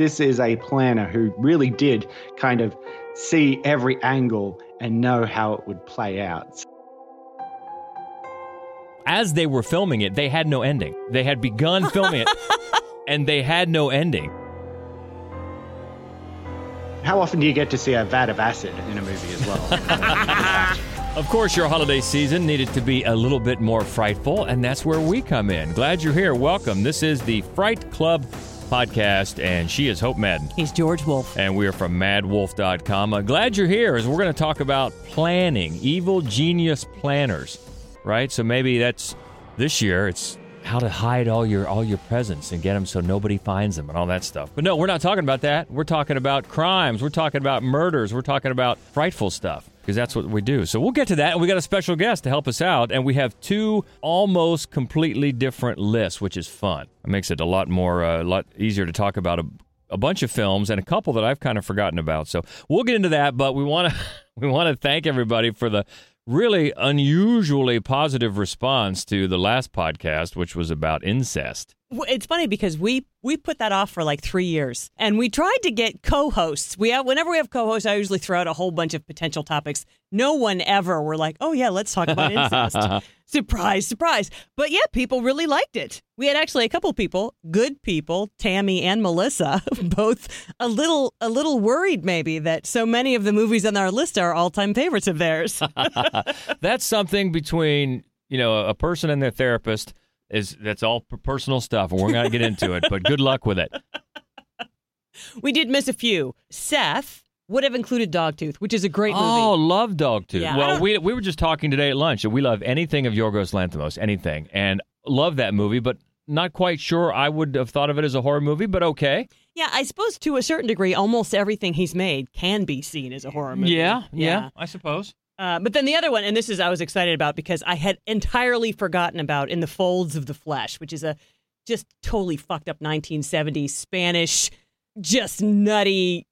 This is a planner who really did kind of see every angle and know how it would play out. As they were filming it, they had no ending. They had begun filming it and they had no ending. How often do you get to see a vat of acid in a movie as well? Of course, your holiday season needed to be a little bit more frightful, and that's where we come in. Glad you're here. Welcome. This is the Fright Club podcast, and she is Hope Madden. He's George Wolf. And we are from madwolf.com. Uh, glad you're here as we're going to talk about planning, evil genius planners, right? So maybe that's this year, it's how to hide all your all your presents and get them so nobody finds them and all that stuff. But no, we're not talking about that. We're talking about crimes. We're talking about murders. We're talking about frightful stuff because that's what we do. So we'll get to that. And we got a special guest to help us out. And we have two almost completely different lists, which is fun. It makes it a lot more, uh, a lot easier to talk about a, a bunch of films and a couple that I've kind of forgotten about. So we'll get into that. But we want to we want to thank everybody for the really unusually positive response to the last podcast, which was about incest. It's funny because we we put that off for like three years, and we tried to get co-hosts. We have whenever we have co-hosts, I usually throw out a whole bunch of potential topics. No one ever were like, "Oh yeah, let's talk about incest." surprise, surprise! But yeah, people really liked it. We had actually a couple people, good people, Tammy and Melissa, both a little a little worried maybe that so many of the movies on our list are all-time favorites of theirs. That's something between you know a person and their therapist is that's all personal stuff, and we're going to get into it. But good luck with it. We did miss a few. Seth would have included Dogtooth, which is a great movie. Oh, love Dogtooth. Yeah, well, we we were just talking today at lunch, and we love anything of Yorgos Lanthimos, anything, and love that movie, but not quite sure I would have thought of it as a horror movie, but okay. Yeah, I suppose to a certain degree, almost everything he's made can be seen as a horror movie. Yeah, yeah, I suppose. Uh, but then the other one, and this is I was excited about because I had entirely forgotten about In the Folds of the Flesh, which is a just totally fucked up 1970s Spanish, just nutty.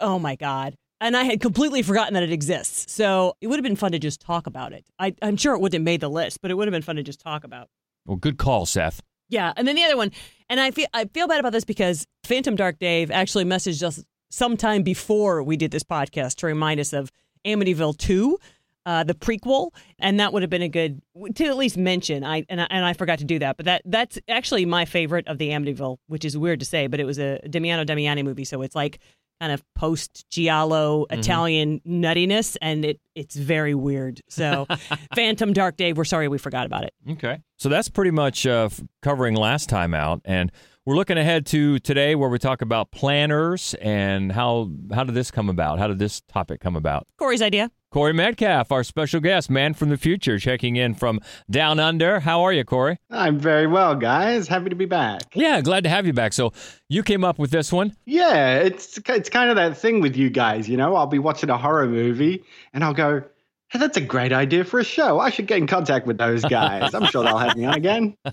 Oh my God. And I had completely forgotten that it exists. So it would have been fun to just talk about it. I, I'm sure it wouldn't have made the list, but it would have been fun to just talk about. Well, good call, Seth. Yeah, and then the other one, and I feel I feel bad about this because Phantom Dark Dave actually messaged us sometime before we did this podcast to remind us of Amityville Two, uh, the prequel, and that would have been a good to at least mention. I and, I and I forgot to do that, but that that's actually my favorite of the Amityville, which is weird to say, but it was a Damiano Damiani movie, so it's like kind of post giallo Italian nuttiness, and it it's very weird. So Phantom Dark Dave, we're sorry we forgot about it. Okay. So that's pretty much uh, covering last time out, and we're looking ahead to today, where we talk about planners and how how did this come about? How did this topic come about? Corey's idea. Corey Metcalf, our special guest, man from the future, checking in from down under. How are you, Corey? I'm very well, guys. Happy to be back. Yeah, glad to have you back. So you came up with this one. Yeah, it's it's kind of that thing with you guys, you know. I'll be watching a horror movie and I'll go, "Hey, that's a great idea for a show. I should get in contact with those guys. I'm sure they'll have me on again."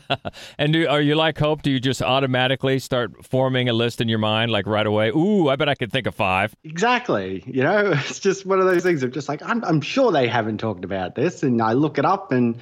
And do, are you like Hope? Do you just automatically start forming a list in your mind, like right away? Ooh, I bet I could think of five. Exactly. You know, it's just one of those things of just like I'm I'm sure they haven't talked about this, and I look it up and.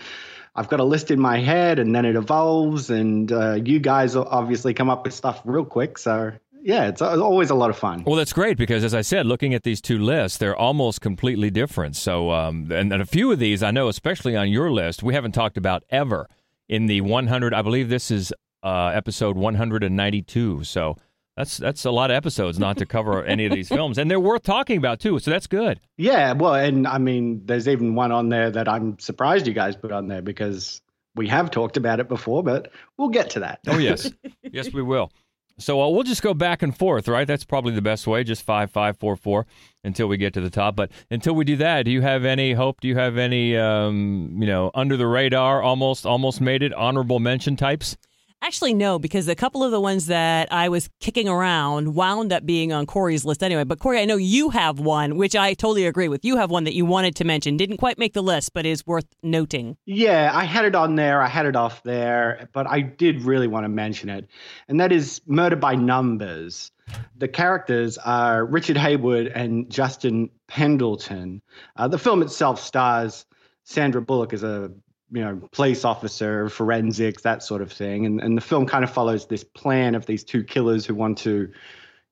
I've got a list in my head, and then it evolves, and uh, you guys obviously come up with stuff real quick. So yeah, it's always a lot of fun. Well, that's great because, as I said, looking at these two lists, they're almost completely different. So, um, and, and a few of these I know, especially on your list, we haven't talked about ever in the 100. I believe this is uh, episode 192. So that's that's a lot of episodes not to cover any of these films, and they're worth talking about too. So that's good. Yeah, well, and I mean, there's even one on there that I'm surprised you guys put on there because we have talked about it before, but we'll get to that. Oh yes, yes we will. So uh, we'll just go back and forth, right? That's probably the best way. Just five, five, four, four, until we get to the top. But until we do that, do you have any hope? Do you have any, um, you know, under the radar, almost, almost made it, honorable mention types? Actually, no, because a couple of the ones that I was kicking around wound up being on Corey's list anyway. But Corey, I know you have one, which I totally agree with. You have one that you wanted to mention, didn't quite make the list, but is worth noting. Yeah, I had it on there. I had it off there, but I did really want to mention it. And that is Murder by Numbers. The characters are Richard Haywood and Justin Pendleton. Uh, the film itself stars Sandra Bullock as a you know police officer, forensics, that sort of thing. And, and the film kind of follows this plan of these two killers who want to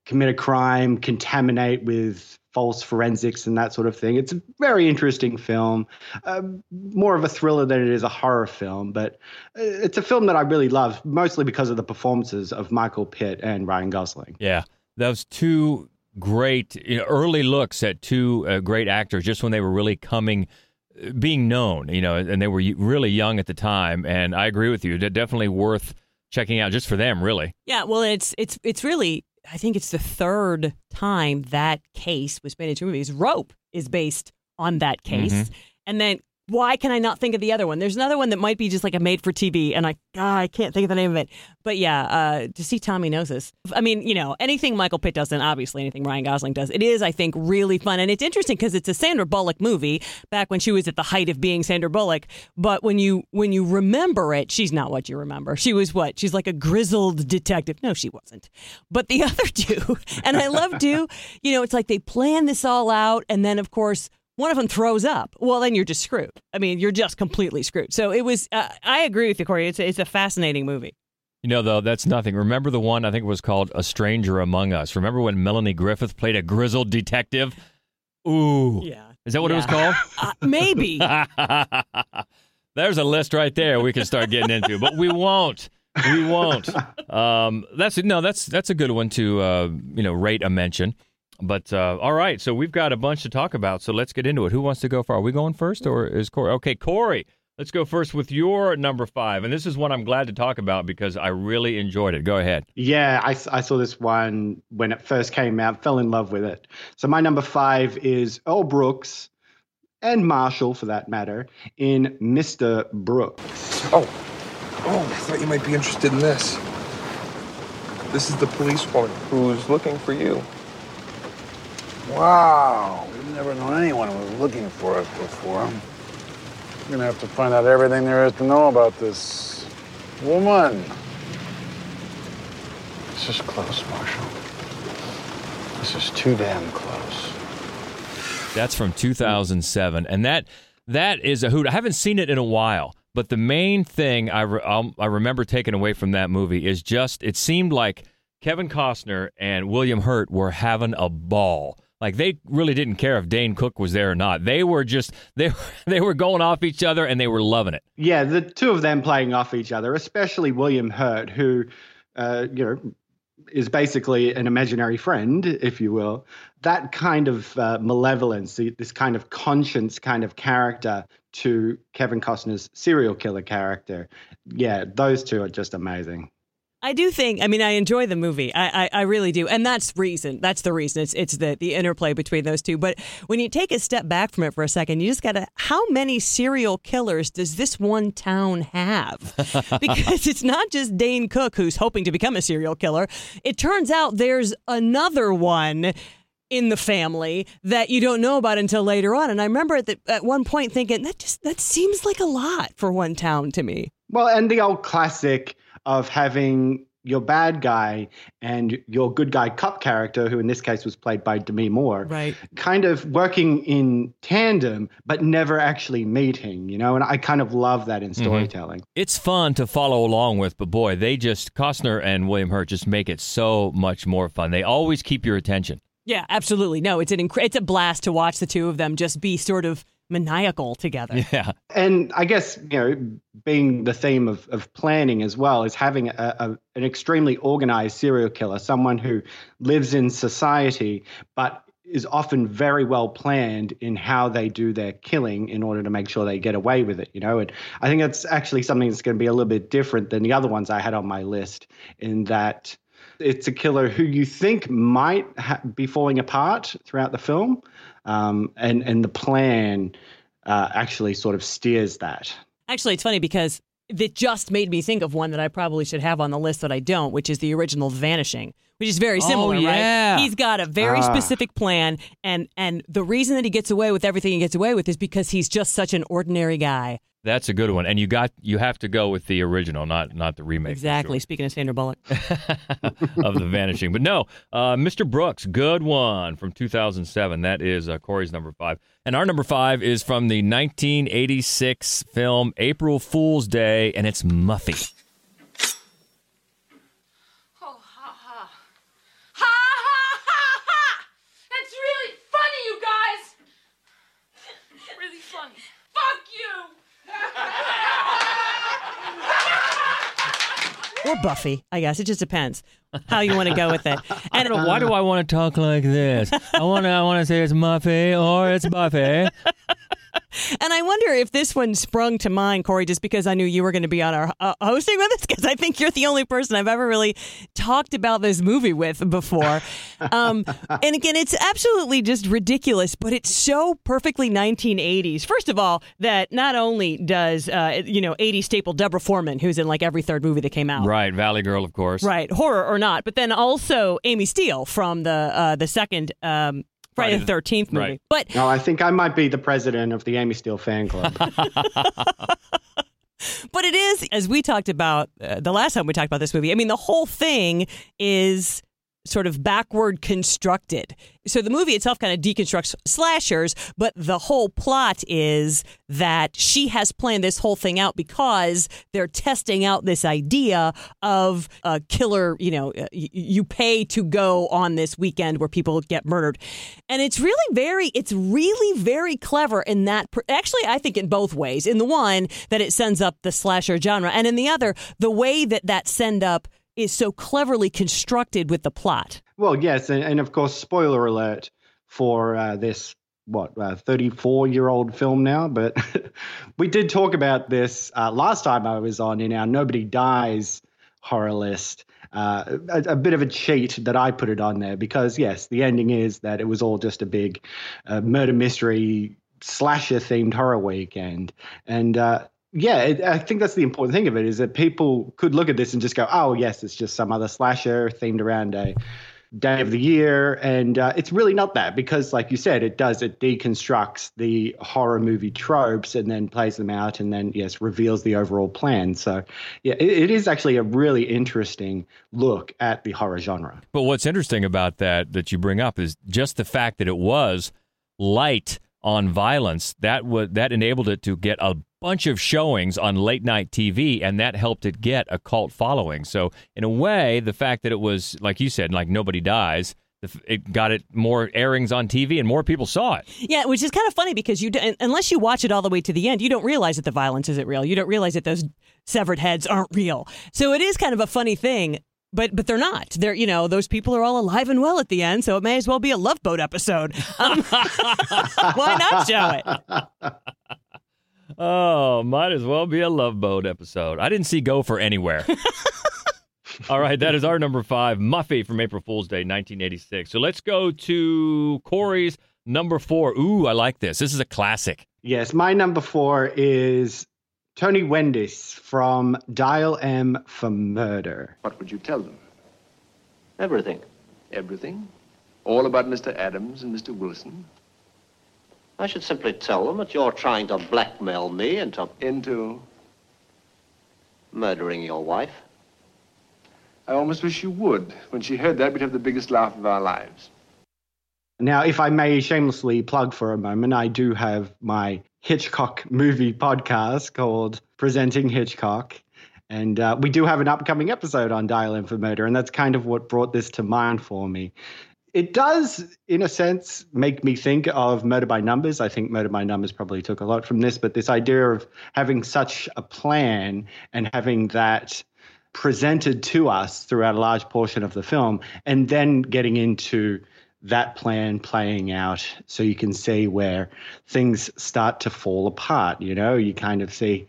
commit a crime, contaminate with false forensics and that sort of thing. It's a very interesting film, uh, more of a thriller than it is a horror film, but uh, it's a film that I really love, mostly because of the performances of Michael Pitt and Ryan Gosling. Yeah, those two great you know, early looks at two uh, great actors just when they were really coming being known you know and they were really young at the time and i agree with you definitely worth checking out just for them really yeah well it's it's it's really I think it's the third time that case was made into movies. Rope is based on that case. Mm-hmm. And then why can I not think of the other one? There's another one that might be just like a made for TV, and I God, I can't think of the name of it. But yeah, uh, to see Tommy knows this. I mean, you know, anything Michael Pitt does, and obviously anything Ryan Gosling does, it is, I think, really fun, and it's interesting because it's a Sandra Bullock movie back when she was at the height of being Sandra Bullock. But when you when you remember it, she's not what you remember. She was what? She's like a grizzled detective. No, she wasn't. But the other two, and I love to, you know, it's like they plan this all out, and then of course one of them throws up, well, then you're just screwed. I mean, you're just completely screwed. So it was, uh, I agree with you, Corey. It's a, it's a fascinating movie. You know, though, that's nothing. Remember the one I think it was called A Stranger Among Us? Remember when Melanie Griffith played a grizzled detective? Ooh. Yeah. Is that what yeah. it was called? Uh, maybe. There's a list right there we can start getting into, but we won't. We won't. Um, that's no, that's that's a good one to uh, you know rate a mention. But uh, all right, so we've got a bunch to talk about. So let's get into it. Who wants to go for? Are we going first, or is Corey? Okay, Corey. Let's go first with your number five, and this is one I'm glad to talk about because I really enjoyed it. Go ahead. Yeah, I, I saw this one when it first came out, fell in love with it. So my number five is Earl Brooks and Marshall, for that matter, in Mr. Brooks. Oh, oh, I thought you might be interested in this. This is the policewoman who's looking for you. Wow, we've never known anyone who was looking for us before. We're gonna have to find out everything there is to know about this woman. This is close, Marshall. This is too damn close. That's from 2007, and that that is a hoot. I haven't seen it in a while, but the main thing I re- um, I remember taking away from that movie is just it seemed like Kevin Costner and William Hurt were having a ball like they really didn't care if Dane Cook was there or not. They were just they they were going off each other and they were loving it. Yeah, the two of them playing off each other, especially William Hurt, who uh, you know is basically an imaginary friend, if you will. That kind of uh, malevolence, this kind of conscience kind of character to Kevin Costner's serial killer character. Yeah, those two are just amazing. I do think. I mean, I enjoy the movie. I, I, I, really do, and that's reason. That's the reason. It's it's the the interplay between those two. But when you take a step back from it for a second, you just gotta. How many serial killers does this one town have? because it's not just Dane Cook who's hoping to become a serial killer. It turns out there's another one in the family that you don't know about until later on. And I remember at, the, at one point thinking that just that seems like a lot for one town to me. Well, and the old classic of having your bad guy and your good guy cop character, who in this case was played by Demi Moore, right. kind of working in tandem, but never actually meeting, you know? And I kind of love that in mm-hmm. storytelling. Mm-hmm. It's fun to follow along with, but boy, they just, Costner and William Hurt just make it so much more fun. They always keep your attention. Yeah, absolutely. No, it's an inc- it's a blast to watch the two of them just be sort of maniacal together. Yeah. And I guess, you know, being the theme of, of planning as well is having a, a, an extremely organized serial killer, someone who lives in society, but is often very well planned in how they do their killing in order to make sure they get away with it, you know. And I think that's actually something that's going to be a little bit different than the other ones I had on my list, in that it's a killer who you think might ha- be falling apart throughout the film, um, and and the plan uh, actually sort of steers that. Actually, it's funny because it just made me think of one that I probably should have on the list that I don't, which is the original Vanishing, which is very similar, oh, yeah. right? He's got a very ah. specific plan, and and the reason that he gets away with everything he gets away with is because he's just such an ordinary guy. That's a good one, and you got you have to go with the original, not not the remake. Exactly. Sure. Speaking of Sandra Bullock of the Vanishing, but no, uh, Mr. Brooks, good one from 2007. That is uh, Corey's number five, and our number five is from the 1986 film April Fool's Day, and it's Muffy. Oh, ha ha, ha ha. Or Buffy. I guess it just depends how you want to go with it. Don't know. Why do I want to talk like this? I want to. I want to say it's Muffy or it's Buffy. And I wonder if this one sprung to mind, Corey, just because I knew you were going to be on our uh, hosting with us, because I think you're the only person I've ever really talked about this movie with before. Um, and again, it's absolutely just ridiculous, but it's so perfectly 1980s. First of all, that not only does uh, you know 80s staple Deborah Foreman, who's in like every third movie that came out, Right, Valley Girl, of course. right, horror or not, but then also Amy Steele from the uh, the second. Um, Friday the Thirteenth movie, right. but No, I think I might be the president of the Amy Steele fan club. But it is, as we talked about uh, the last time we talked about this movie, I mean, the whole thing is sort of backward constructed. So the movie itself kind of deconstructs slashers, but the whole plot is that she has planned this whole thing out because they're testing out this idea of a killer, you know, uh, you pay to go on this weekend where people get murdered. And it's really very it's really very clever in that actually I think in both ways. In the one that it sends up the slasher genre and in the other the way that that send up is so cleverly constructed with the plot. well, yes, and, and of course, spoiler alert for uh, this what 34 year old film now but we did talk about this uh, last time i was on in our nobody dies horror list uh, a, a bit of a cheat that i put it on there because yes the ending is that it was all just a big uh, murder mystery slasher themed horror weekend and uh, yeah, it, I think that's the important thing of it is that people could look at this and just go, "Oh, yes, it's just some other slasher themed around a day of the year," and uh, it's really not that because, like you said, it does it deconstructs the horror movie tropes and then plays them out, and then yes, reveals the overall plan. So, yeah, it, it is actually a really interesting look at the horror genre. But what's interesting about that that you bring up is just the fact that it was light on violence. That was that enabled it to get a bunch of showings on late night TV, and that helped it get a cult following. So in a way, the fact that it was like you said, like nobody dies. It got it more airings on TV, and more people saw it. Yeah, which is kind of funny because you unless you watch it all the way to the end, you don't realize that the violence isn't real. You don't realize that those severed heads aren't real. So it is kind of a funny thing. But but they're not. They're you know those people are all alive and well at the end, so it may as well be a Love Boat episode. Um, why not show it? Oh, might as well be a Love Boat episode. I didn't see Gopher anywhere. All right, that is our number five, Muffy from April Fool's Day, 1986. So let's go to Corey's number four. Ooh, I like this. This is a classic. Yes, my number four is Tony Wendice from Dial M for Murder. What would you tell them? Everything. Everything? All about Mr. Adams and Mr. Wilson? I should simply tell them that you're trying to blackmail me into Into. murdering your wife. I almost wish you would. When she heard that, we'd have the biggest laugh of our lives. Now, if I may shamelessly plug for a moment, I do have my Hitchcock movie podcast called Presenting Hitchcock. And uh, we do have an upcoming episode on Dial M for Murder, and that's kind of what brought this to mind for me. It does, in a sense, make me think of Murder by Numbers. I think Murder by Numbers probably took a lot from this, but this idea of having such a plan and having that presented to us throughout a large portion of the film, and then getting into that plan playing out so you can see where things start to fall apart. You know, you kind of see,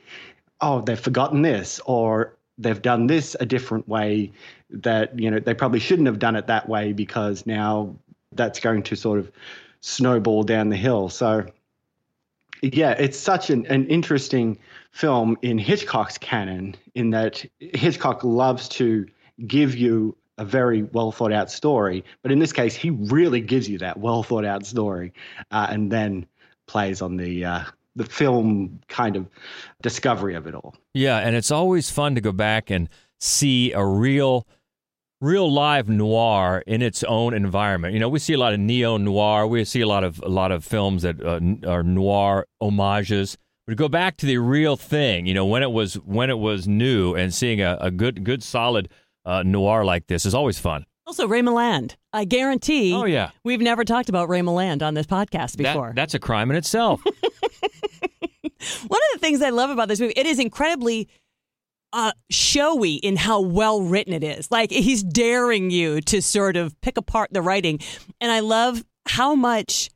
oh, they've forgotten this, or they've done this a different way that, you know, they probably shouldn't have done it that way because now that's going to sort of snowball down the hill. So, yeah, it's such an, an interesting film in Hitchcock's canon in that Hitchcock loves to give you a very well thought out story, but in this case, he really gives you that well thought out story, uh, and then plays on the uh, the film kind of discovery of it all. Yeah, and it's always fun to go back and see a real real live noir in its own environment. You know, we see a lot of neo noir, we see a lot of a lot of films that uh, are noir homages. But to go back to the real thing, you know, when it was when it was new and seeing a, a good good solid uh, noir like this is always fun. Also, Ray Milland. I guarantee. Oh, yeah. we've never talked about Ray Milland on this podcast That- before. that's a crime in itself. One of the things I love about this movie, it is incredibly uh, showy in how well written it is. Like he's daring you to sort of pick apart the writing. And I love how much,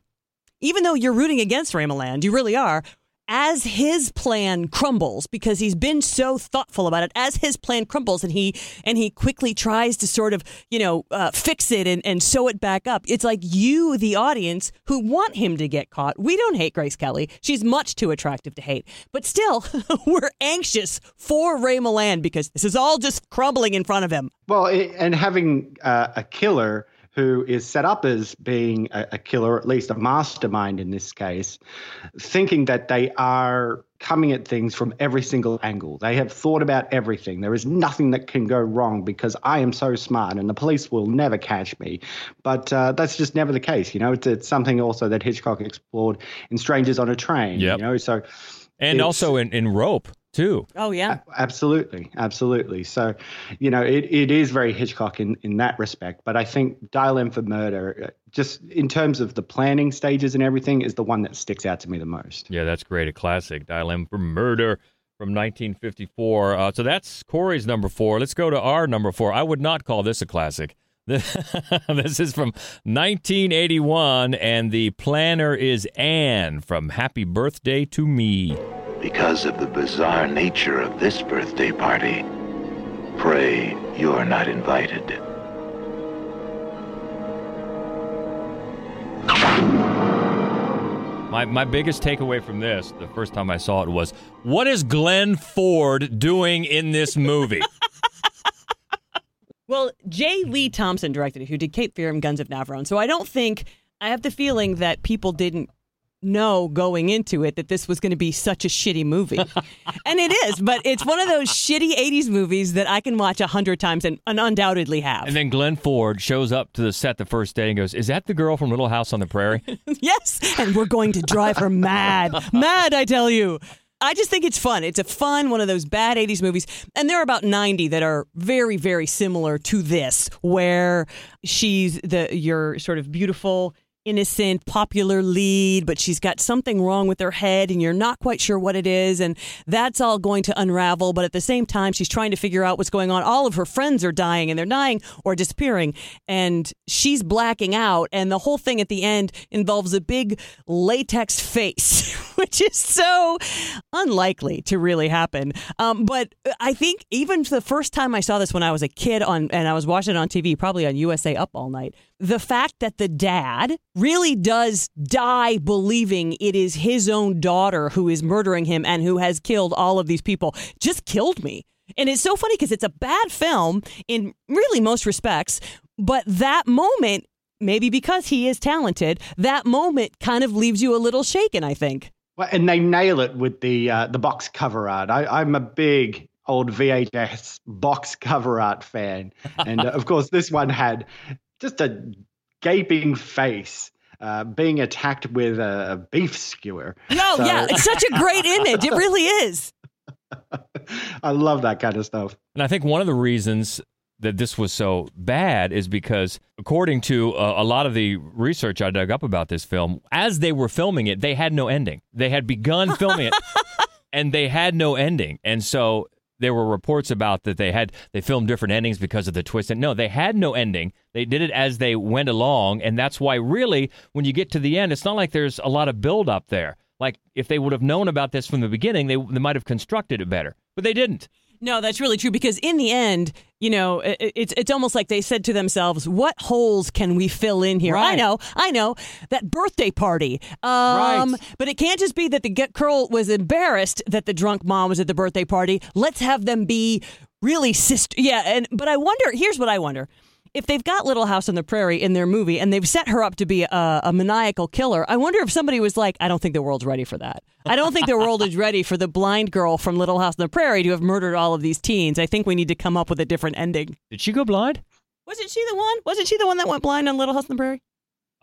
even though you're rooting against Ray Milland, you really are. As his plan crumbles, because he's been so thoughtful about it, as his plan crumbles and he and he quickly tries to sort of you know uh, fix it and, and sew it back up. It's like you, the audience, who want him to get caught. We don't hate Grace Kelly; she's much too attractive to hate, but still, we're anxious for Ray Milland because this is all just crumbling in front of him. Well, and having uh, a killer who is set up as being a, a killer, at least a mastermind in this case, thinking that they are coming at things from every single angle. They have thought about everything. There is nothing that can go wrong because I am so smart and the police will never catch me. But uh, that's just never the case. You know, it's, it's something also that Hitchcock explored in Strangers on a Train. Yep. You know, so and also in, in Rope too. Oh yeah, Absolutely, absolutely. So, you know, it, it is very Hitchcock in, in that respect. But I think Dial M for Murder, uh, just in terms of the planning stages and everything, is the one that sticks out to me the most. Yeah, that's great. A classic. Dial M for Murder from 1954. Uh, so that's Corey's number four. Let's go to our number four. I would not call this a classic. this is from 1981, and the planner is Anne from Happy Birthday to Me. Because of the bizarre nature of this birthday party, pray you are not invited. My, my biggest takeaway from this, the first time I saw it, was what is Glenn Ford doing in this movie? Well, J. Lee Thompson directed it, who did Cape Fear and Guns of Navarone. So I don't think I have the feeling that people didn't know going into it that this was going to be such a shitty movie, and it is. But it's one of those shitty '80s movies that I can watch a hundred times and, and undoubtedly have. and then Glenn Ford shows up to the set the first day and goes, Is that the girl from Little House on the Prairie? yes, and we're going to drive her mad, mad. I tell you. I just think it's fun. It's a fun one of those bad 80s movies. And there are about 90 that are very very similar to this where she's the your sort of beautiful innocent popular lead but she's got something wrong with her head and you're not quite sure what it is and that's all going to unravel but at the same time she's trying to figure out what's going on. All of her friends are dying and they're dying or disappearing and she's blacking out and the whole thing at the end involves a big latex face which is so unlikely to really happen. Um, but i think even the first time i saw this when i was a kid on and i was watching it on tv probably on usa up all night the fact that the dad really does die believing it is his own daughter who is murdering him and who has killed all of these people just killed me. And it's so funny because it's a bad film in really most respects but that moment maybe because he is talented that moment kind of leaves you a little shaken i think. Well, and they nail it with the uh, the box cover art. I, I'm a big old VHS box cover art fan, and uh, of course this one had just a gaping face. Uh, being attacked with a, a beef skewer. no So- yeah it's such a great image it really is I love that kind of stuff. And I think one of the reasons that this was so bad is because, according to uh, a lot of the research I dug up about this film, as they were filming it, they had no ending. They had begun filming it, and they had no ending. And so there were reports about that they had they filmed different endings because of the twist. And no, they had no ending. They did it as they went along, and that's why really, when you get to the end, it's not like there's a lot of build up there. Like if they would have known about this from the beginning, they they might have constructed it better, but they didn't. No, that's really true because in the end, you know, it, it's it's almost like they said to themselves, "What holes can we fill in here?" I know, I know that birthday party. Um, Right. but it can't just be that the get girl was embarrassed that the drunk mom was at the birthday party. Let's have them be really sister. Yeah, and but I wonder. Here's what I wonder. If they've got Little House on the Prairie in their movie and they've set her up to be a, a maniacal killer, I wonder if somebody was like, I don't think the world's ready for that. I don't think the world is ready for the blind girl from Little House on the Prairie to have murdered all of these teens. I think we need to come up with a different ending. Did she go blind? Wasn't she the one? Wasn't she the one that went blind on Little House on the Prairie?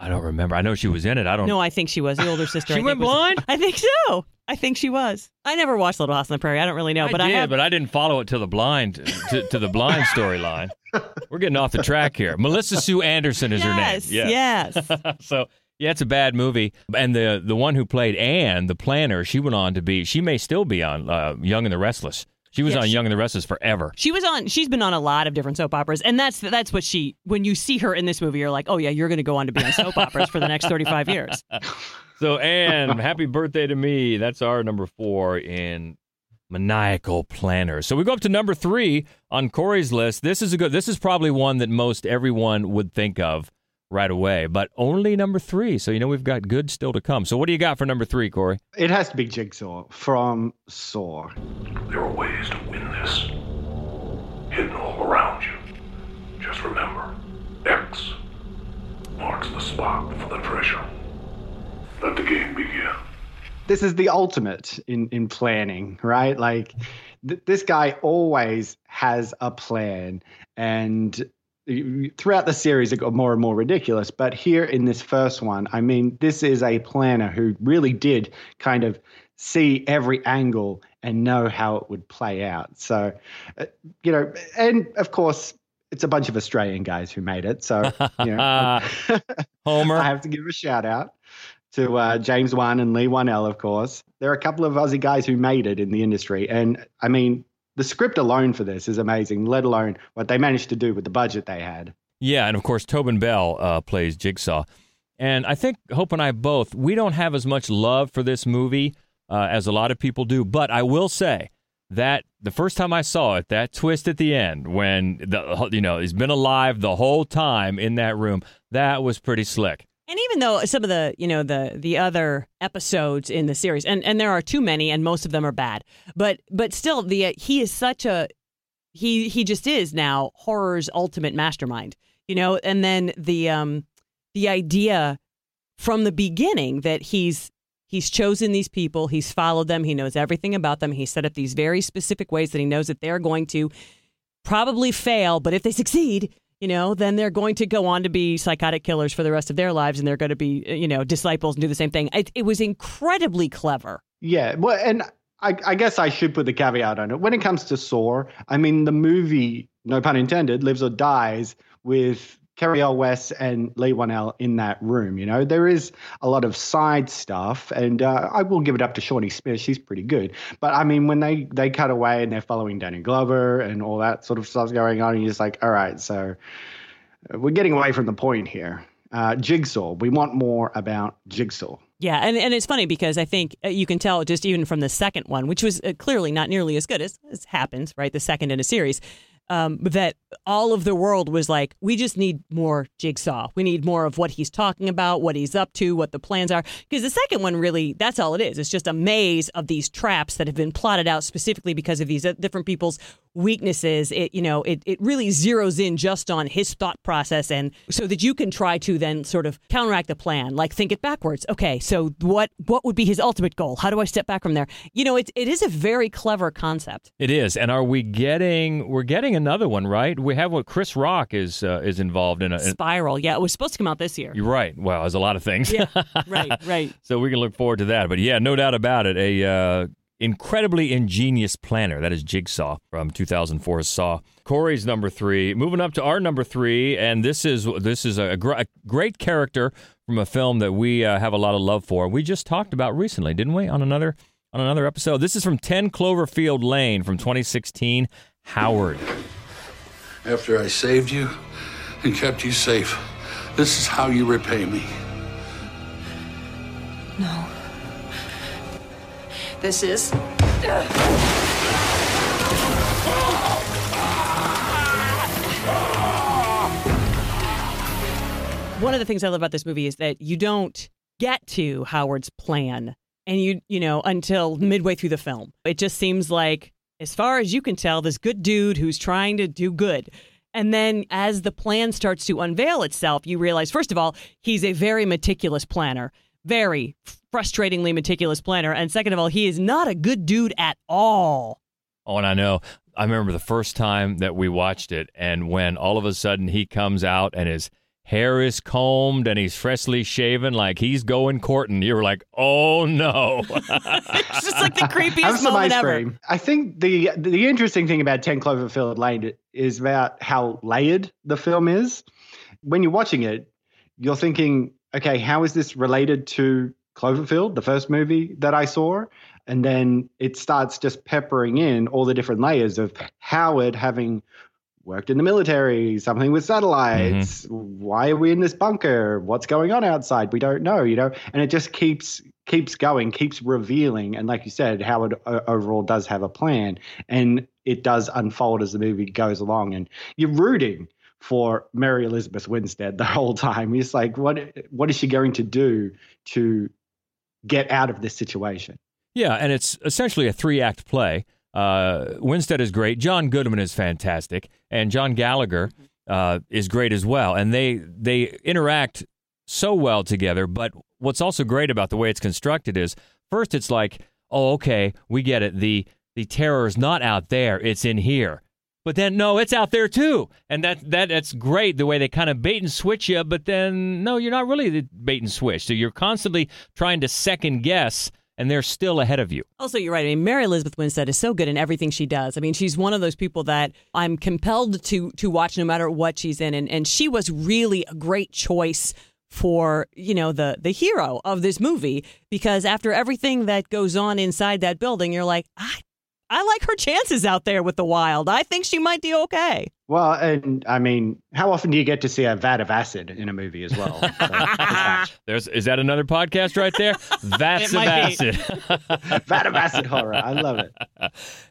I don't remember. I know she was in it. I don't. No, I think she was the older sister. She I went think was- blind? I think so. I think she was. I never watched Little House on the Prairie. I don't really know, I but did, I have. but I didn't follow it to the blind to, to the blind storyline. We're getting off the track here. Melissa Sue Anderson is yes, her name. Yes. Yes. so yeah, it's a bad movie. And the the one who played Anne, the planner, she went on to be. She may still be on uh, Young and the Restless. She was on Young and the Restless forever. She was on. She's been on a lot of different soap operas, and that's that's what she. When you see her in this movie, you're like, oh yeah, you're going to go on to be on soap operas for the next 35 years. So, Anne, happy birthday to me. That's our number four in maniacal planners. So we go up to number three on Corey's list. This is a good. This is probably one that most everyone would think of right away, but only number three. So you know we've got good still to come. So what do you got for number three, Corey? It has to be Jigsaw from Saw. There are ways to win this. Hidden all around you. Just remember, X marks the spot for the treasure. Let the game begin. this is the ultimate in in planning, right? Like th- this guy always has a plan, and throughout the series it got more and more ridiculous. But here in this first one, I mean, this is a planner who really did kind of see every angle and know how it would play out. So, uh, you know, and of course. It's a bunch of Australian guys who made it, so you know, Homer. I have to give a shout out to uh, James Wan and Leigh Whannell, of course. There are a couple of Aussie guys who made it in the industry. And I mean, the script alone for this is amazing, let alone what they managed to do with the budget they had. Yeah, and of course Tobin Bell uh, plays Jigsaw, and I think Hope and I both we don't have as much love for this movie uh, as a lot of people do. But I will say that the first time I saw it, that twist at the end when the you know he's been alive the whole time in that room, that was pretty slick. And even though some of the you know the the other episodes in the series, and and there are too many, and most of them are bad, but but still, the uh, he is such a he he just is now horror's ultimate mastermind, you know. And then the um the idea from the beginning that he's he's chosen these people, he's followed them, he knows everything about them, he set up these very specific ways that he knows that they're going to probably fail, but if they succeed, you know, then they're going to go on to be psychotic killers for the rest of their lives, and they're going to be, uh, you know, disciples and do the same thing. It, it was incredibly clever. Yeah, well, and I, I guess I should put the caveat on it. When it comes to Saw, I mean, the movie, no pun intended, lives or dies with Cary Elwes and Leigh Whannell in that room. You know, there is a lot of side stuff, and uh, I will give it up to Shawnee Smith. She's pretty good. But I mean, when they they cut away and they're following Danny Glover and all that sort of stuff's going on, and you're just like, all right, so we're getting away from the point here. Uh, Jigsaw, we want more about Jigsaw. Yeah, and, and it's funny because I think uh, you can tell just even from the second one, which was uh, clearly not nearly as good as, as happens, right? The second in a series, um, that all of the world was like, we just need more Jigsaw. We need more of what he's talking about, what he's up to, what the plans are. Because the second one really, that's all it is. It's just a maze of these traps that have been plotted out specifically because of these uh, different people's weaknesses. It, you know, it, it really zeroes in just on his thought process and so that you can try to then sort of counteract the plan, like think it backwards. Okay, so what what would be his ultimate goal? How do I step back from there? You know, it, it is a very clever concept. It is, and are we getting? We're getting another one, right? We have what Chris Rock is uh, is involved in. A, in Spiral, yeah, it was supposed to come out this year. you're right. Well, there's a lot of things. Yeah, right, right. So we can look forward to that. But yeah, no doubt about it. A uh, incredibly ingenious planner. That is Jigsaw from 2004 Saw. Corey's number three. Moving up to our number three, and this is this is a, gr- a great character from a film that we uh, have a lot of love for. We just talked about recently, didn't we? On another on another episode. This is from 10 Cloverfield Lane from 2016. Howard. After I saved you and kept you safe, this is how you repay me. No. This is. One of the things I love about this movie is that you don't get to Howard's plan and you you know until midway through the film. It just seems like as far as you can tell this good dude who's trying to do good. And then as the plan starts to unveil itself, you realize first of all, he's a very meticulous planner. Very frustratingly meticulous planner and second of all, he is not a good dude at all. Oh, and I know. I remember the first time that we watched it, and when all of a sudden he comes out and his hair is combed and he's freshly shaven, like he's going courting. You were like, "Oh no!" it's just like the creepiest Have some moment ice ever. cream. I think the the interesting thing about Ten Cloverfield Lane is about how layered the film is. When you're watching it, you're thinking, okay, how is this related to Cloverfield, the first movie that I saw? And then it starts just peppering in all the different layers of Howard having worked in the military, something with satellites. Mm-hmm. Why are we in this bunker? What's going on outside? We don't know, you know. And it just keeps keeps going, keeps revealing. And like you said, Howard overall does have a plan, and it does unfold as the movie goes along. And you're rooting for Mary Elizabeth Winstead the whole time. He's like, what what is she going to do to get out of this situation? Yeah, and it's essentially a three act play. Uh, Winstead is great. John Goodman is fantastic, and John Gallagher uh, is great as well. And they they interact so well together. But what's also great about the way it's constructed is first it's like, oh, okay, we get it. The the terror is not out there; it's in here. But then no, it's out there too, and that that that's great the way they kind of bait and switch you. But then no, you're not really the bait and switch. So you're constantly trying to second guess, and they're still ahead of you. Also, you're right. I mean, Mary Elizabeth Winstead is so good in everything she does. I mean, she's one of those people that I'm compelled to to watch no matter what she's in, and and she was really a great choice for you know the the hero of this movie because after everything that goes on inside that building, you're like, I I like her chances out there with the wild. I think she might be okay. Well, and I mean, how often do you get to see a vat of acid in a movie as well? So, There's is that another podcast right there? Vats of acid. vat of acid horror. I love it.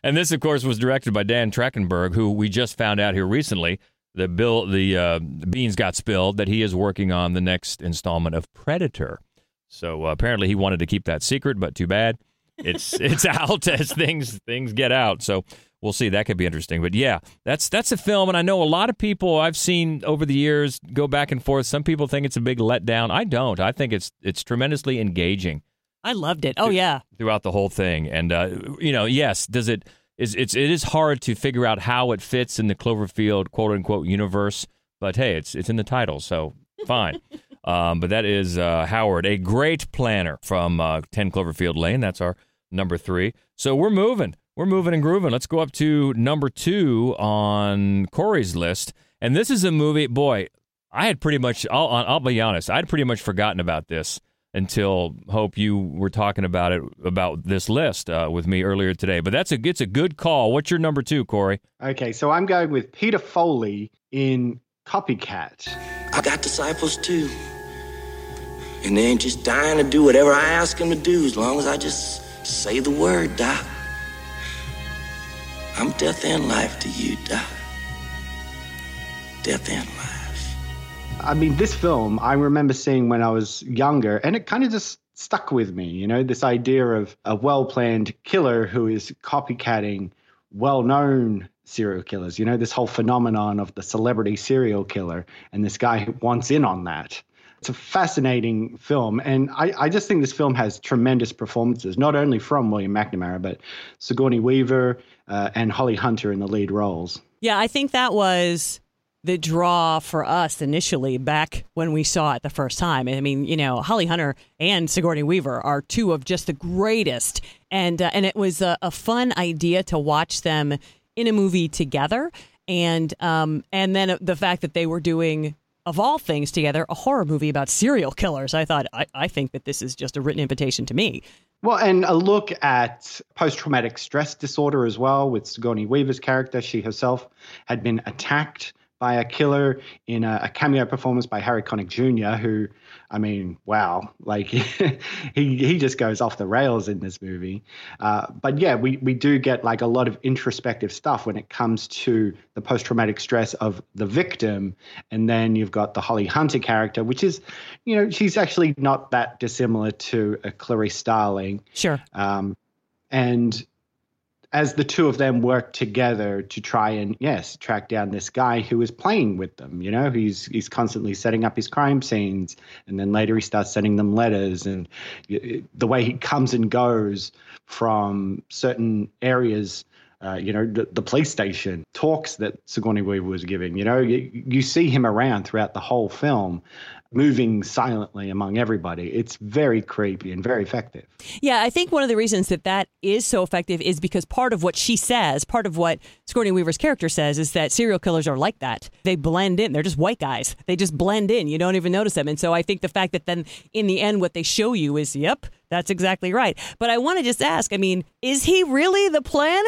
and this, of course, was directed by Dan Trachtenberg, who we just found out here recently. that bill, the uh, beans got spilled that he is working on the next installment of Predator. So uh, apparently he wanted to keep that secret, but too bad. It's it's out as things things get out. So we'll see. That could be interesting. But yeah, that's that's a film, and I know a lot of people I've seen over the years go back and forth. Some people think it's a big letdown. I don't. I think it's it's tremendously engaging I loved it. Oh yeah. throughout the whole thing. And uh, you know, yes, does it is it's it is hard to figure out how it fits in the Cloverfield quote unquote universe. But hey, it's it's in the title, so fine. um, but that is uh, Howard, a great planner from uh, Ten Cloverfield Lane. That's our number three. So we're moving, we're moving and grooving. Let's go up to number two on Corey's list, and this is a movie. Boy, I had pretty much. I'll I'll be honest. I had pretty much forgotten about this until Hope you were talking about it about this list uh, with me earlier today. But that's a it's a good call. What's your number two, Corey? Okay, so I'm going with Peter Foley in Copycat. I got disciples too. And they ain't just dying to do whatever I ask them to do as long as I just say the word, Doc. I'm death and life to you, Doc. Death and life. I mean, this film I remember seeing when I was younger, and it kind of just stuck with me. You know, this idea of a well planned killer who is copycatting well known serial killers. You know, this whole phenomenon of the celebrity serial killer, and this guy who wants in on that. It's a fascinating film, and I, I just think this film has tremendous performances, not only from William McNamara, but Sigourney Weaver uh, and Holly Hunter in the lead roles. Yeah, I think that was the draw for us initially back when we saw it the first time. I mean, you know, Holly Hunter and Sigourney Weaver are two of just the greatest, and uh, and it was a, a fun idea to watch them in a movie together, and um and then the fact that they were doing. Of all things, together, a horror movie about serial killers. I thought, I, I think that this is just a written invitation to me. Well, and a look at post traumatic stress disorder as well with Sigourney Weaver's character. She herself had been attacked by a killer in a, a cameo performance by Harry Connick Jr., who, I mean, wow, like he he just goes off the rails in this movie. Uh, but yeah, we, we do get like a lot of introspective stuff when it comes to the post traumatic stress of the victim. And then you've got the Holly Hunter character, which is, you know, she's actually not that dissimilar to a Clarice Starling. Sure. Um, and as the two of them work together to try and yes track down this guy who is playing with them you know? He's he's constantly setting up his crime scenes and then later he starts sending them letters and the way he comes and goes from certain areas uh, you know, the, the police station talks that Sigourney Weaver was giving. You know, you, you see him around throughout the whole film, moving silently among everybody. It's very creepy and very effective. Yeah, I think one of the reasons that that is so effective is because part of what she says, part of what Sigourney Weaver's character says, is that serial killers are like that. They blend in. They're just white guys. They just blend in. You don't even notice them. And so I think the fact that then in the end, what they show you is, yep, That's exactly right. But I want to just ask I mean, is he really the planner?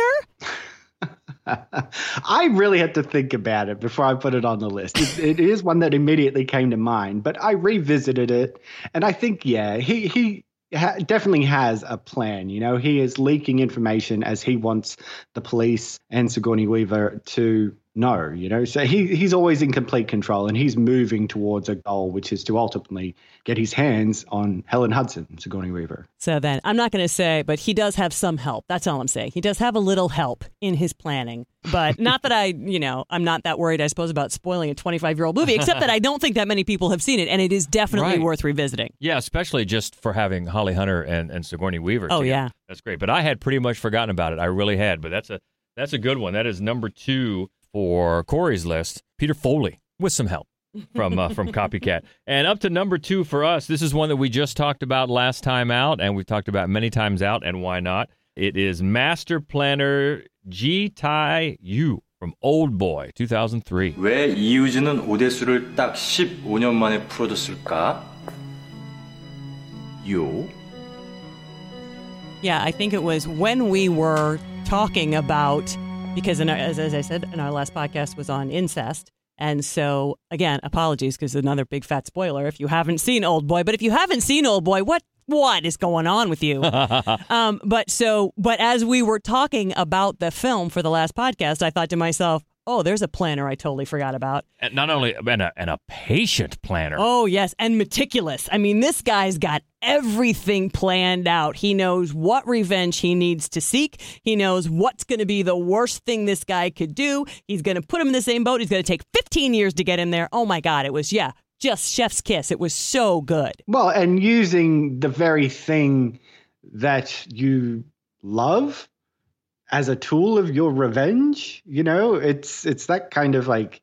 I really had to think about it before I put it on the list. It, it is one that immediately came to mind, but I revisited it, and I think, yeah, he he ha- definitely has a plan. You know, he is leaking information as he wants the police and Sigourney Weaver to know. You know, so he he's always in complete control, and he's moving towards a goal, which is to ultimately get his hands on Helen Hudson, Sigourney Weaver. So then, I'm not going to say, but he does have some help. That's all I'm saying. He does have a little help in his planning, but not that I, you know, I'm not that worried, I suppose, about spoiling a 25 year old movie, except that I don't think that many people have seen it, and it is definitely Right. worth revisiting. Yeah, especially just for having Holly Hunter and, and Sigourney Weaver. Oh, together. yeah. that's great. But I had pretty much forgotten about it. I really had. But that's a that's a good one. That is number two for Corey's list. Peter Foley with some help from uh, from Copycat, and up to number two for us. This is one that we just talked about last time out, and we've talked about many times out. And why not? It is Master Planner G Tai Yu from Old Boy, 2003. 왜 이우진은 오대수를 딱 15년 만에 풀어줬을까? 요. Yeah, I think it was when we were talking about because in our, as, as I said in our last podcast was on incest. And so again, apologies because another big fat spoiler if you haven't seen Old Boy. But if you haven't seen Old Boy, what what is going on with you? um, but so, but as we were talking about the film for the last podcast, I thought to myself, "Oh, there's a planner I totally forgot about." And not only and a, and a patient planner. Oh, yes, and meticulous. I mean, this guy's got everything planned out. He knows what revenge he needs to seek. He knows what's going to be the worst thing this guy could do. He's going to put him in the same boat. He's going to take 15 years to get him there. Oh my God, it was yeah, just chef's kiss. It was so good. Well, and using the very thing that you love as a tool of your revenge, you know, it's it's that kind of like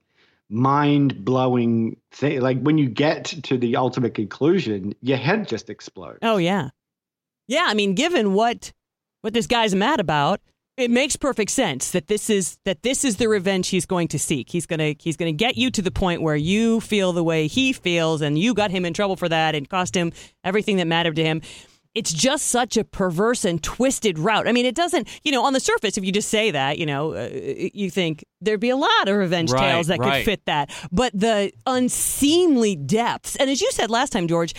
mind blowing thing. Like when you get to the ultimate conclusion, your head just explodes. Oh yeah. Yeah, I mean, given what what this guy's mad about, it makes perfect sense that this is that this is the revenge he's going to seek. He's gonna he's gonna get you to the point where you feel the way he feels, and you got him in trouble for that, and cost him everything that mattered to him. It's just such a perverse and twisted route. I mean, it doesn't, you know, on the surface, if you just say that, you know, uh, you think there'd be a lot of revenge Right, tales that right. could fit that. But the unseemly depths, and as you said last time, George,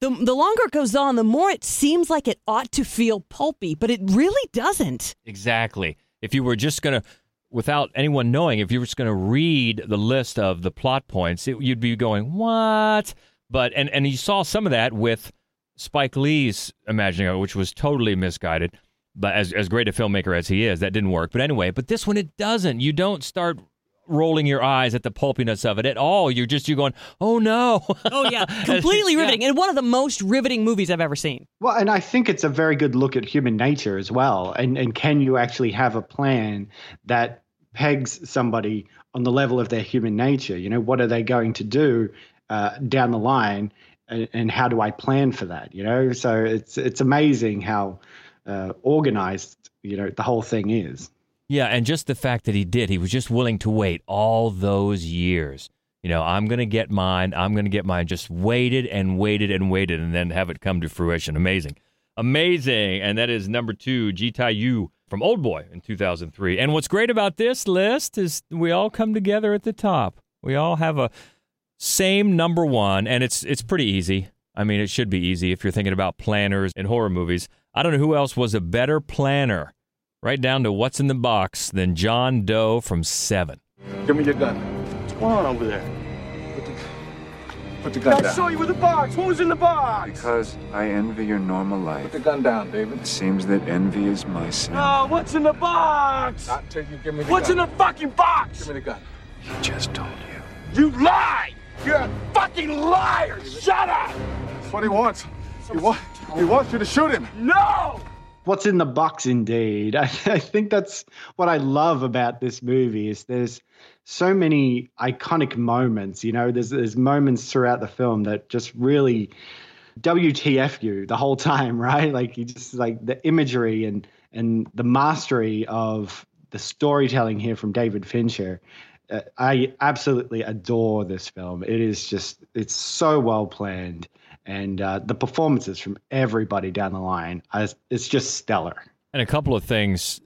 the, the longer it goes on, the more it seems like it ought to feel pulpy, but it really doesn't. Exactly. If you were just going to, without anyone knowing, if you were just going to read the list of the plot points, it, you'd be going, what? But, and, and you saw some of that with Spike Lee's Imagining, It, which was totally misguided. But as, as great a filmmaker as he is, that didn't work. But anyway, but this one, it doesn't. You don't start rolling your eyes at the pulpiness of it at all. You're just, you're going, oh no. Oh, yeah. Completely Yeah. riveting. And one of the most riveting movies I've ever seen. Well, and I think it's a very good look at human nature as well. And and can you actually have a plan that pegs somebody on the level of their human nature? You know, what are they going to do uh, down the line, and, how do I plan for that? You know, so it's it's amazing how uh, organized you know the whole thing is. Yeah, and just the fact that he did, he was just willing to wait all those years. You know, I'm going to get mine. I'm going to get mine. Just waited and waited and waited and then have it come to fruition. Amazing. Amazing. And that is number two, Ji Tai Yu from Old Boy in 2003. And what's great about this list is we all come together at the top. We all have a same number one, and it's it's pretty easy. I mean, it should be easy if you're thinking about planners in horror movies. I don't know who else was a better planner, right down to what's in the box, than John Doe from Seven. Give me your gun. What's going on over there? Put the gun I down. I saw you with the box. What was in the box? Because I envy your normal life. Put the gun down, David. It seems that envy is my sin. Oh, what's in the box? Not until you give me the What's in the fucking box? Give me the gun. He just told you. You lie! You're a fucking liar! Shut up! That's what he wants. He, wa- he wants you to shoot him. No! What's in the box, indeed. I, I think that's what I love about this movie is there's so many iconic moments. You know, there's there's moments throughout the film that just really WTF you the whole time, right? Like you just like the imagery and and the mastery of the storytelling here from David Fincher. Uh, I absolutely adore this film. It is just it's so well planned and uh, the performances from everybody down the line, are, it's just stellar. And a couple of things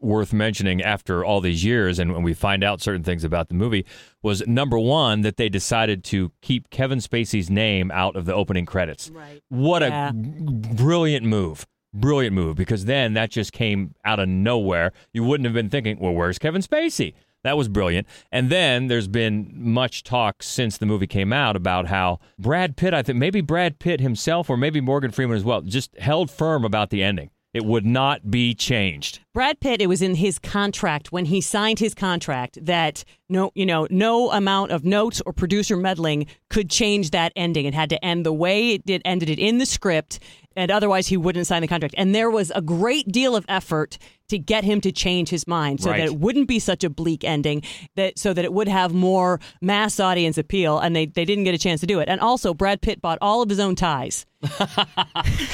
worth mentioning after all these years and when we find out certain things about the movie was number one that they decided to keep Kevin Spacey's name out of the opening credits. Right. What Yeah. a brilliant move. Brilliant move because then that just came out of nowhere. You wouldn't have been thinking, well, where's Kevin Spacey? That was brilliant. And then there's been much talk since the movie came out about how Brad Pitt, I think maybe Brad Pitt himself or maybe Morgan Freeman as well, just held firm about the ending. It would not be changed. Brad Pitt, it was in his contract when he signed his contract that no, you know, no amount of notes or producer meddling could change that ending. It had to end the way it did, ended it in the script, and otherwise he wouldn't sign the contract. And there was a great deal of effort to get him to change his mind so Right. that it wouldn't be such a bleak ending, that so that it would have more mass audience appeal. And they they didn't get a chance to do it. And also, Brad Pitt bought all of his own ties.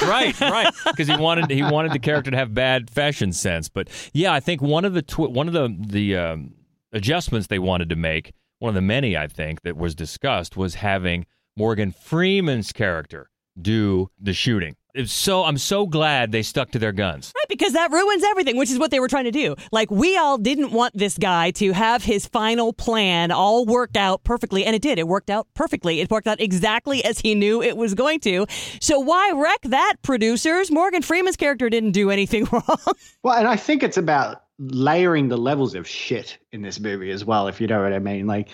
right, right. Because he wanted he wanted the character to have bad fashion sense. But yeah, I think one of the twi- one of the the um, adjustments they wanted to make, one of the many I think that was discussed, was having Morgan Freeman's character do the shooting. It's so I'm so glad they stuck to their guns. Right, because that ruins everything, which is what they were trying to do. Like, we all didn't want this guy to have his final plan all worked out perfectly, and it did. It worked out perfectly. It worked out exactly as he knew it was going to. So, why wreck that, producers? Morgan Freeman's character didn't do anything wrong. Well, and I think it's about layering the levels of shit in this movie as well, if you know what I mean. Like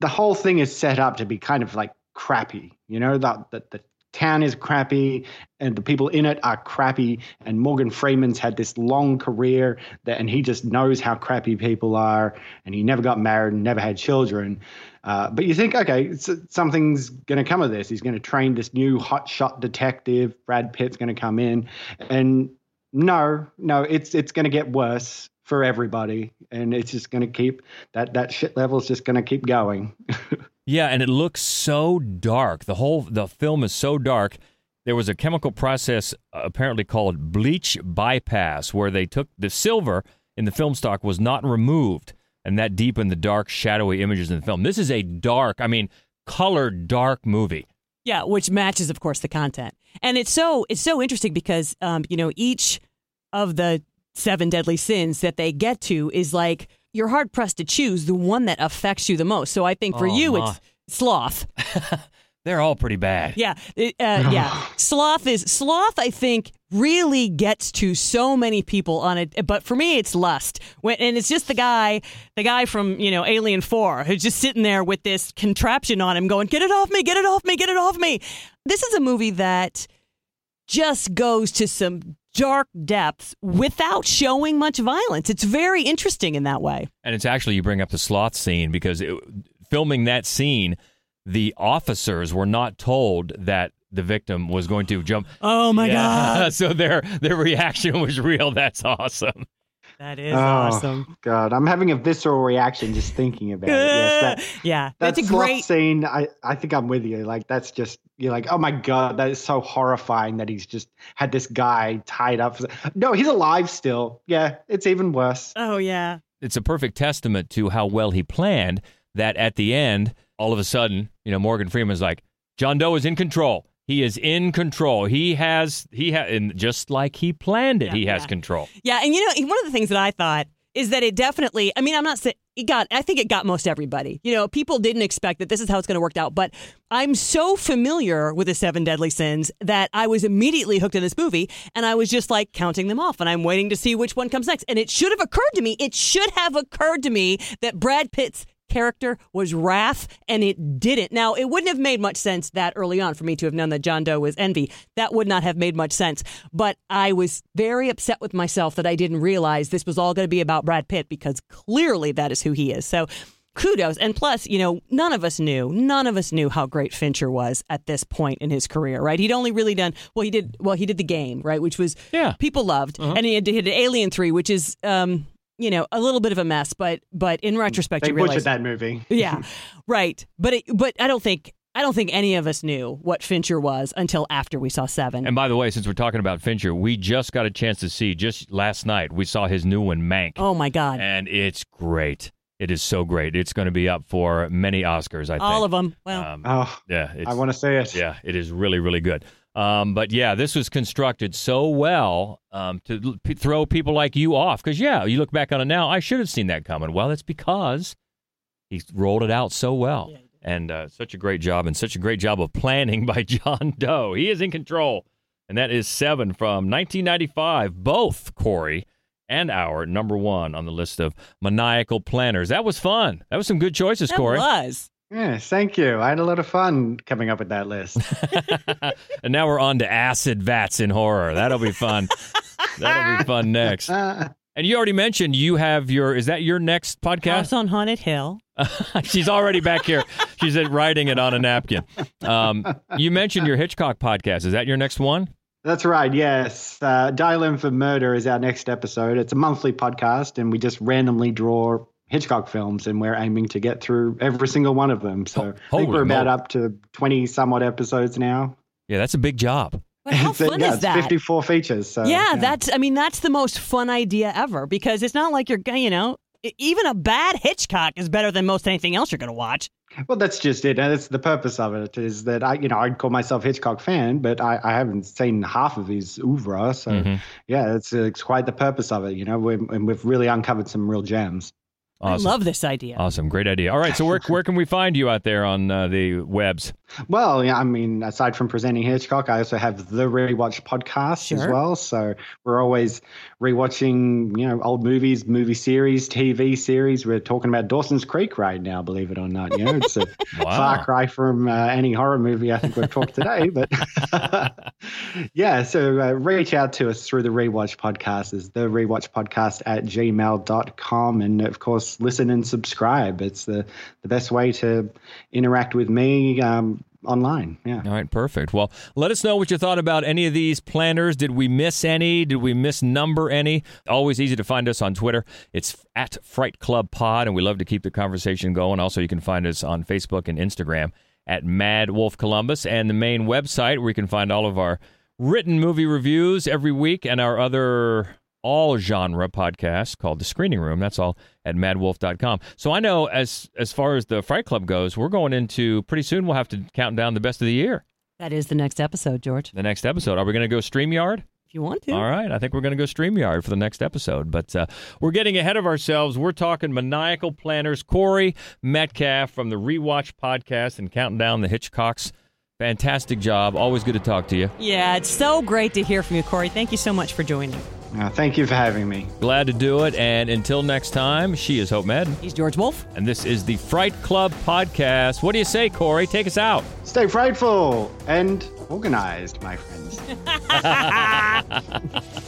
the whole thing is set up to be kind of like crappy, you know, that the, the town is crappy and the people in it are crappy and Morgan Freeman's had this long career that and he just knows how crappy people are and he never got married and never had children. Uh, but you think, okay, something's going to come of this. He's going to train this new hotshot detective. Brad Pitt's going to come in, and no, no, it's it's going to get worse for everybody, and it's just going to keep that that shit level's just going to keep going. Yeah, and it looks so dark. The whole the film is so dark. There was a chemical process uh, apparently called bleach bypass, where they took the silver in the film stock was not removed, and that deepened the dark, shadowy images in the film. This is a dark, I mean, colored dark movie. Yeah, which matches, of course, the content. And it's so it's so interesting because um, you know each of the seven deadly sins that they get to is like you're hard pressed to choose the one that affects you the most. So I think for Oh, you, my. it's sloth. They're all pretty bad. Yeah, it- uh, yeah. Sloth is sloth. I think really gets to so many people on it, but for me, it's lust. When, and it's just the guy, the guy from you know Alien Four, who's just sitting there with this contraption on him, going, "Get it off me! Get it off me! Get it off me!" This is a movie that just goes to some dark depths without showing much violence. It's very interesting in that way. And it's actually you bring up the sloth scene because it, filming that scene, the officers were not told that the victim was going to jump. Oh my Yeah, god, so their their reaction was real. That's awesome. That is oh, awesome. God, I'm having a visceral reaction just thinking about it. Yes, that, yeah, that that's a great. scene. I, I think I'm with you. Like that's just you're like, oh my god, that is so horrifying that he's just had this guy tied up. No, he's alive still. Yeah, it's even worse. Oh yeah. It's a perfect testament to how well he planned that at the end, all of a sudden, you know, Morgan Freeman's like, John Doe is in control. He is in control. He has he has and just like he planned it, Yeah, he has yeah. control. Yeah, and you know, one of the things that I thought is that it definitely. I mean, I'm not saying it got. I think it got most everybody. You know, people didn't expect that this is how it's going to work out. But I'm so familiar with the seven deadly sins that I was immediately hooked in this movie, and I was just like counting them off, and I'm waiting to see which one comes next. And it should have occurred to me. It should have occurred to me that Brad Pitt's character was wrath and it didn't. Now, it wouldn't have made much sense that early on for me to have known that John Doe was envy. That would not have made much sense. But I was very upset with myself that I didn't realize this was all going to be about Brad Pitt because clearly that is who he is. So kudos. And plus, you know, none of us knew, none of us knew how great Fincher was at this point in his career, right? He'd only really done, well, he did, well, he did the game, right? Which was, Yeah. people loved. Uh-huh. And he did Alien 3, which is, um, you know, a little bit of a mess, but but in retrospect, They you realize butchered that movie. yeah, right. But it, but I don't think I don't think any of us knew what Fincher was until after we saw Seven. And by the way, since we're talking about Fincher, we just got a chance to see just last night. We saw his new one, Mank, oh my God! and it's great. It is so great. It's going to be up for many Oscars, I think. All of them. Well, Um, Oh, yeah, it's, I want to say it. yeah, it is really, really good. Um, but yeah, this was constructed so well um, to p- throw people like you off. Because yeah, you look back on it now, I should have seen that coming. Well, it's because he rolled it out so well, and uh, such a great job, and such a great job of planning by John Doe. He is in control, and that is seven from 1995. Both Corey and our number one on the list of maniacal planners. That was fun. That was some good choices, that Corey. was. Yes, thank you. I had a lot of fun coming up with that list. and now we're on to acid vats in horror. That'll be fun. That'll be fun next. And you already mentioned you have your. Is that your next podcast? House on Haunted Hill. She's already back here. She's at writing it on a napkin. Um, you mentioned your Hitchcock podcast. Is that your next one? That's right. Yes. Uh, Dial M for Murder is our next episode. It's a monthly podcast, and we just randomly draw Hitchcock films, and we're aiming to get through every single one of them. So I think we're about moly. up to 20 somewhat episodes now. Yeah, that's a big job. But how fun yeah, is it's that? 54 features. So, yeah, that's. I mean, that's the most fun idea ever because it's not like you're. gonna, You know, even a bad Hitchcock is better than most anything else you're going to watch. Well, that's just it. And That's the purpose of it is that I, you know, I'd call myself Hitchcock fan, but I, I haven't seen half of his oeuvre. So, Mhm. yeah, it's, it's quite the purpose of it, you know, we and we've really uncovered some real gems. Awesome. I love this idea. Awesome. Great idea. All right. So where where can we find you out there on uh, the webs? Well, yeah, I mean, aside from presenting Hitchcock, I also have the Rewatch podcast as well. So we're always rewatching, you know, old movies, movie series, TV series. We're talking about Dawson's Creek right now, believe it or not. You know, it's a Wow. far cry from uh, any horror movie I think we've talked today. But yeah, so uh, reach out to us through the Rewatch podcast is the Rewatch podcast at gmail.com. And of course, listen and subscribe. It's the, the best way to interact with me um, online. Yeah. All right, perfect. Well, let us know what you thought about any of these planners. Did we miss any? Did we misnumber any? Always easy to find us on Twitter. It's at Fright Club Pod, and we love to keep the conversation going. Also, you can find us on Facebook and Instagram at MaddWolf Columbus, and the main website where you can find all of our written movie reviews every week and our other all genre podcast called The Screening Room. That's all at maddwolf.com. So I know as as far as the Fright Club goes, we're going into pretty soon we'll have to count down the best of the year. That is the next episode, George. The next episode. Are we going to go StreamYard? If you want to. All right. I think we're going to go StreamYard for the next episode. But uh, we're getting ahead of ourselves. We're talking maniacal planners. Corey Metcalf from the Rewatch podcast and counting down the Hitchcocks. Fantastic job. Always good to talk to you. Yeah, it's so great to hear from you, Corey. Thank you so much for joining. Uh, thank you for having me. Glad to do it. And until next time, she is Hope Madden. He's George Wolf. And this is the Fright Club podcast. What do you say, Corey? Take us out. Stay frightful and organized, my friends.